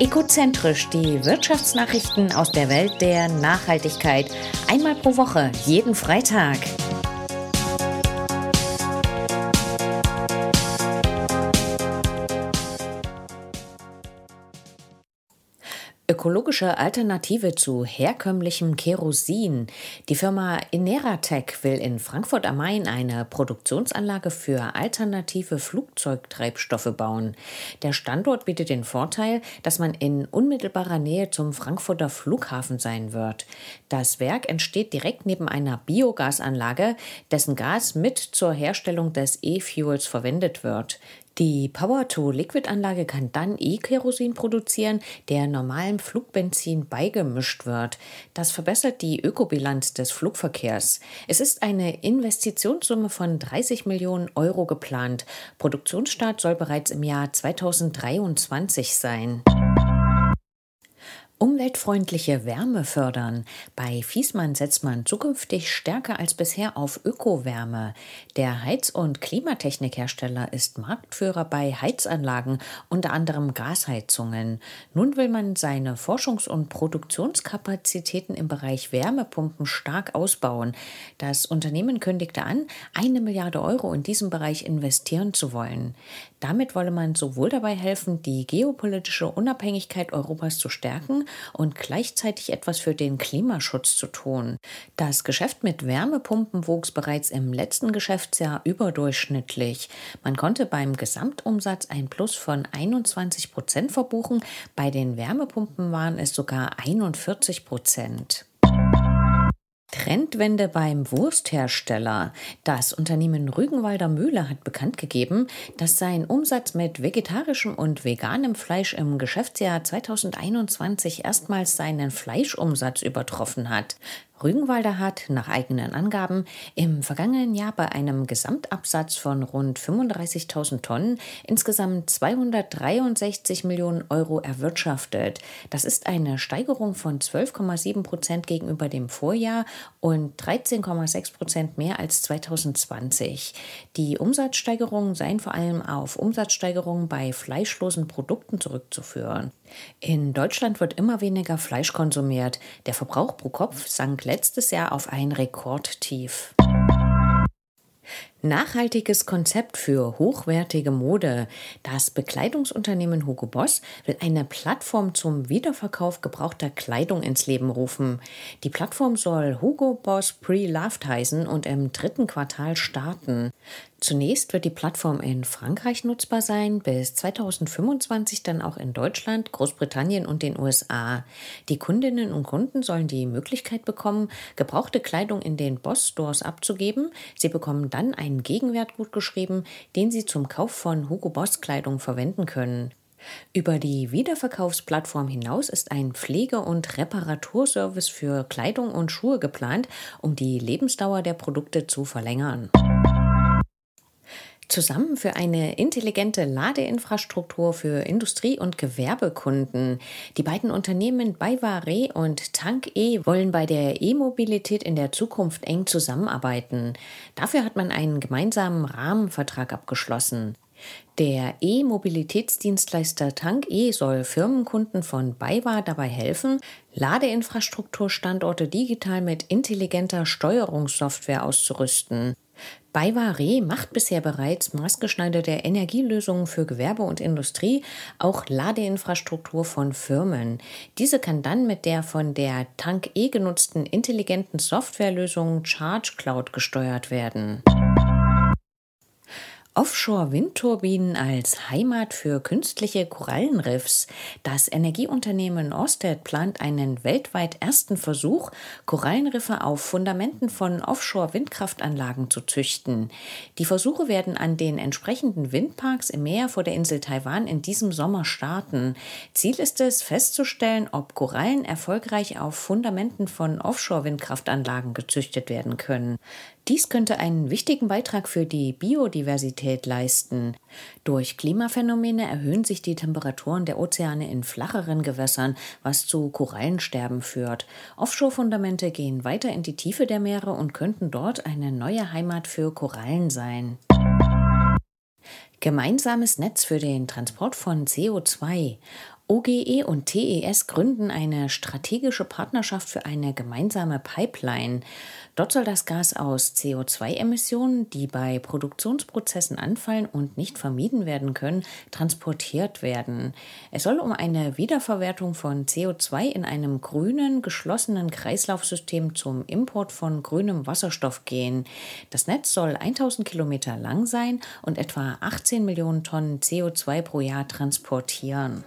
Ecozentrisch, die Wirtschaftsnachrichten aus der Welt der Nachhaltigkeit. Einmal pro Woche, jeden Freitag. Ökologische Alternative zu herkömmlichem Kerosin. Die Firma Ineratec will in Frankfurt am Main eine Produktionsanlage für alternative Flugzeugtreibstoffe bauen. Der Standort bietet den Vorteil, dass man in unmittelbarer Nähe zum Frankfurter Flughafen sein wird. Das Werk entsteht direkt neben einer Biogasanlage, dessen Gas mit zur Herstellung des E-Fuels verwendet wird. Die Power-to-Liquid-Anlage kann dann E-Kerosin produzieren, der normalem Flugbenzin beigemischt wird. Das verbessert die Ökobilanz des Flugverkehrs. Es ist eine Investitionssumme von 30 Millionen Euro geplant. Produktionsstart soll bereits im Jahr 2023 sein. Umweltfreundliche Wärme fördern. Bei Fiesmann setzt man zukünftig stärker als bisher auf Ökowärme. Der Heiz- und Klimatechnikhersteller ist Marktführer bei Heizanlagen, unter anderem Gasheizungen. Nun will man seine Forschungs- und Produktionskapazitäten im Bereich Wärmepumpen stark ausbauen. Das Unternehmen kündigte an, eine Milliarde Euro in diesem Bereich investieren zu wollen. Damit wolle man sowohl dabei helfen, die geopolitische Unabhängigkeit Europas zu stärken, und gleichzeitig etwas für den Klimaschutz zu tun. Das Geschäft mit Wärmepumpen wuchs bereits im letzten Geschäftsjahr überdurchschnittlich. Man konnte beim Gesamtumsatz ein Plus von 21 Prozent verbuchen, bei den Wärmepumpen waren es sogar 41 Prozent. Trendwende beim Wursthersteller. Das Unternehmen Rügenwalder Mühle hat bekannt gegeben, dass sein Umsatz mit vegetarischem und veganem Fleisch im Geschäftsjahr 2021 erstmals seinen Fleischumsatz übertroffen hat. Rügenwalder hat nach eigenen Angaben im vergangenen Jahr bei einem Gesamtabsatz von rund 35.000 Tonnen insgesamt 263 Millionen Euro erwirtschaftet. Das ist eine Steigerung von 12,7 Prozent gegenüber dem Vorjahr und 13,6 Prozent mehr als 2020. Die Umsatzsteigerungen seien vor allem auf Umsatzsteigerungen bei fleischlosen Produkten zurückzuführen. In Deutschland wird immer weniger Fleisch konsumiert. Der Verbrauch pro Kopf sank letztes Jahr auf ein Rekordtief. Nachhaltiges Konzept für hochwertige Mode. Das Bekleidungsunternehmen Hugo Boss will eine Plattform zum Wiederverkauf gebrauchter Kleidung ins Leben rufen. Die Plattform soll Hugo Boss Pre-Loved heißen und im dritten Quartal starten. Zunächst wird die Plattform in Frankreich nutzbar sein, bis 2025 dann auch in Deutschland, Großbritannien und den USA. Die Kundinnen und Kunden sollen die Möglichkeit bekommen, gebrauchte Kleidung in den Boss Stores abzugeben. Sie bekommen dann ein einen Gegenwert gutgeschrieben, den sie zum Kauf von Hugo Boss Kleidung verwenden können. Über die Wiederverkaufsplattform hinaus ist ein Pflege- und Reparaturservice für Kleidung und Schuhe geplant, um die Lebensdauer der Produkte zu verlängern zusammen für eine intelligente Ladeinfrastruktur für Industrie- und Gewerbekunden. Die beiden Unternehmen BayWa und Tank E wollen bei der E-Mobilität in der Zukunft eng zusammenarbeiten. Dafür hat man einen gemeinsamen Rahmenvertrag abgeschlossen. Der E-Mobilitätsdienstleister Tank E soll Firmenkunden von BayWa dabei helfen, Ladeinfrastrukturstandorte digital mit intelligenter Steuerungssoftware auszurüsten. BayWa macht bisher bereits maßgeschneiderte Energielösungen für Gewerbe und Industrie, auch Ladeinfrastruktur von Firmen. Diese kann dann mit der von der Tank E genutzten intelligenten Softwarelösung Charge Cloud gesteuert werden. Offshore-Windturbinen als Heimat für künstliche Korallenriffs. Das Energieunternehmen Orsted plant einen weltweit ersten Versuch, Korallenriffe auf Fundamenten von Offshore-Windkraftanlagen zu züchten. Die Versuche werden an den entsprechenden Windparks im Meer vor der Insel Taiwan in diesem Sommer starten. Ziel ist es, festzustellen, ob Korallen erfolgreich auf Fundamenten von Offshore-Windkraftanlagen gezüchtet werden können. Dies könnte einen wichtigen Beitrag für die Biodiversität leisten. Durch Klimaphänomene erhöhen sich die Temperaturen der Ozeane in flacheren Gewässern, was zu Korallensterben führt. Offshore-Fundamente gehen weiter in die Tiefe der Meere und könnten dort eine neue Heimat für Korallen sein. Gemeinsames Netz für den Transport von CO2. OGE und TES gründen eine strategische Partnerschaft für eine gemeinsame Pipeline. Dort soll das Gas aus CO2-Emissionen, die bei Produktionsprozessen anfallen und nicht vermieden werden können, transportiert werden. Es soll um eine Wiederverwertung von CO2 in einem grünen, geschlossenen Kreislaufsystem zum Import von grünem Wasserstoff gehen. Das Netz soll 1000 Kilometer lang sein und etwa 18 Millionen Tonnen CO2 pro Jahr transportieren.